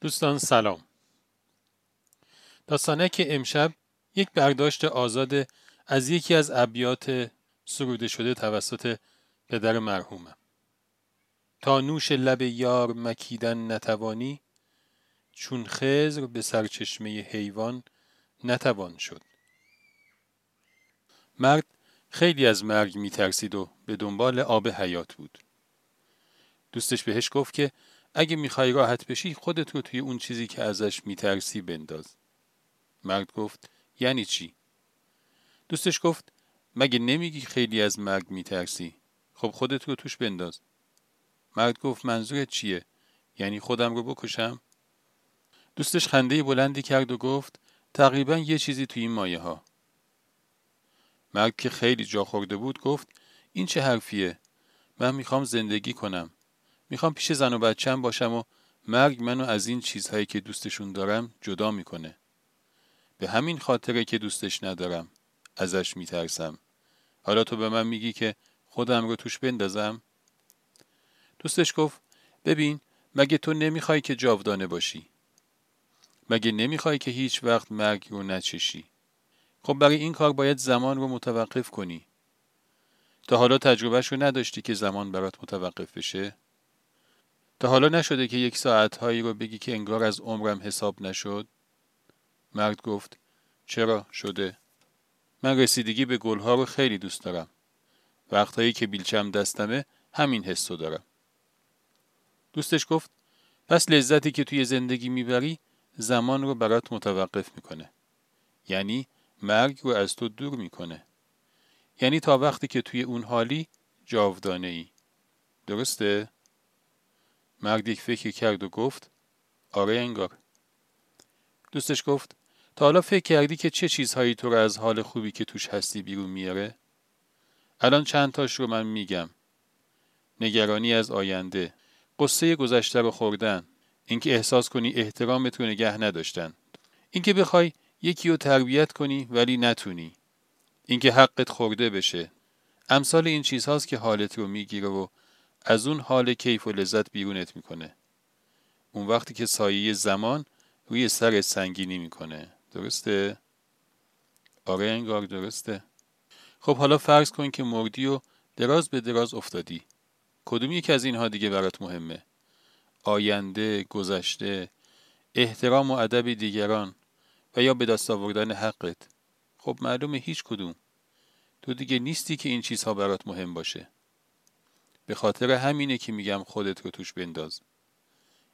دوستان سلام. داستانک امشب یک برداشت آزاد از یکی از ابیات سروده شده توسط پدر مرحومم. تا نوش لب یار مکیدن نتوانی چون خزر به سرچشمه حیوان نتوان شد. مرد خیلی از مرگ میترسید و به دنبال آب حیات بود. دوستش بهش گفت که اگه می‌خوای راحت بشی خودت رو توی اون چیزی که ازش میترسی بنداز. مرد گفت یعنی چی؟ دوستش گفت مگه نمیگی خیلی از مرگ میترسی؟ خب خودت رو توش بنداز. مرد گفت منظورت چیه؟ یعنی خودم رو بکشم؟ دوستش خنده بلندی کرد و گفت تقریبا یه چیزی توی این مایه ها. مرد که خیلی جا خورده بود گفت این چه حرفیه؟ من می‌خوام زندگی کنم. می‌خوام پیش زن و بچم باشم و مرگ منو از این چیزهایی که دوستشون دارم جدا می‌کنه. به همین خاطره که دوستش ندارم. ازش میترسم. حالا تو به من میگی که خودم رو توش بندازم؟ دوستش گفت ببین مگه تو نمی‌خوای که جاودانه باشی؟ مگه نمی‌خوای که هیچ وقت مرگ رو نچشی؟ خب برای این کار باید زمان رو متوقف کنی. تا حالا تجربهش رو نداشتی که زمان برات متوقف بشه؟ تا حالا نشده که یک ساعت هایی رو بگی که انگار از عمرم حساب نشد؟ مرد گفت چرا شده؟ من رسیدگی به گلها رو خیلی دوست دارم. وقتهایی که بیلچم دستمه همین حسو دارم. دوستش گفت پس لذتی که توی زندگی می‌بری زمان رو برات متوقف می‌کنه. یعنی مرگ رو از تو دور می‌کنه. یعنی تا وقتی که توی اون حالی جاودانه ای. درسته؟ مرد یک فکر کرد و گفت آره انگار. دوستش گفت تا حالا فکر کردی که چه چیزهایی تو رو از حال خوبی که توش هستی بیرون میاره؟ الان چند تاش رو من میگم. نگرانی از آینده. قصه گذشته رو خوردن. اینکه احساس کنی احترام تو نگه نداشتن. اینکه بخوای یکی رو تربیت کنی ولی نتونی. اینکه حقت خورده بشه. امثال این چیزهاست که حالت رو می‌گیره و از اون حال کیف و لذت بیرونت می‌کنه. اون وقتی که سایه زمان روی سر سنگینی می‌کنه. درسته؟ آره انگار درسته. خب حالا فرض کن که مردی و دراز به دراز افتادی. کدوم یکی از اینها دیگه برات مهمه؟ آینده گذشته احترام و ادب دیگران و یا به دست آوردن حقت. خب معلومه هیچ کدوم. تو دیگه نیستی که این چیزها برات مهم باشه. به خاطر همینه که میگم خودت رو توش بنداز.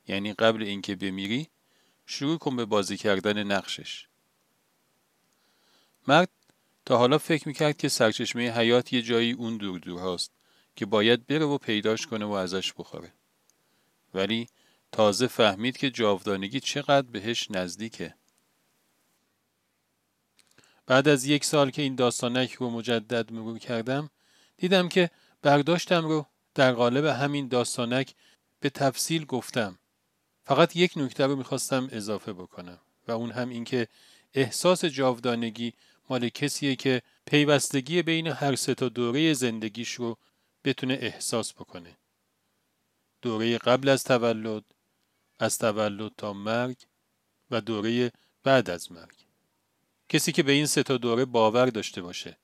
یعنی قبل اینکه بمیری شروع کن به بازی کردن نقشش. مرد تا حالا فکر می‌کرد که سرچشمه حیات یه جایی اون دور دور هاست که باید بره و پیداش کنه و ازش بخوره. ولی تازه فهمید که جاودانگی چقدر بهش نزدیکه. بعد از یک سال که این داستانک رو مجدد مرور کردم دیدم که برداشتم رو در قالب همین داستانک به تفصیل گفتم. فقط یک نکته رو می‌خواستم اضافه بکنم و اون هم اینکه احساس جاودانگی مال کسیه که پیوستگی بین هر سه تا دوره زندگیش رو بتونه احساس بکنه. دوره قبل از تولد از تولد تا مرگ و دوره بعد از مرگ. کسی که به این سه تا دوره باور داشته باشه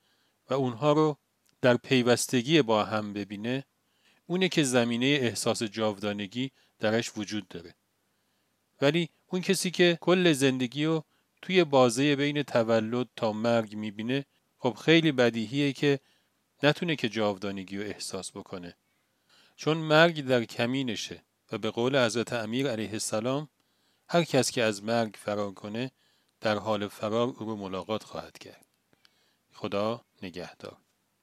و اونها رو در پیوستگی با هم ببینه اونه که زمینه احساس جاودانگی درش وجود داره. ولی اون کسی که کل زندگی رو توی بازه بین تولد تا مرگ می‌بینه خب خیلی بدیهیه که نتونه که جاودانگی رو احساس بکنه. چون مرگ در کمینشه و به قول حضرت امیر علیه السلام هر کس که از مرگ فرار کنه در حال فرار او رو ملاقات خواهد کرد. خدا نگهدار.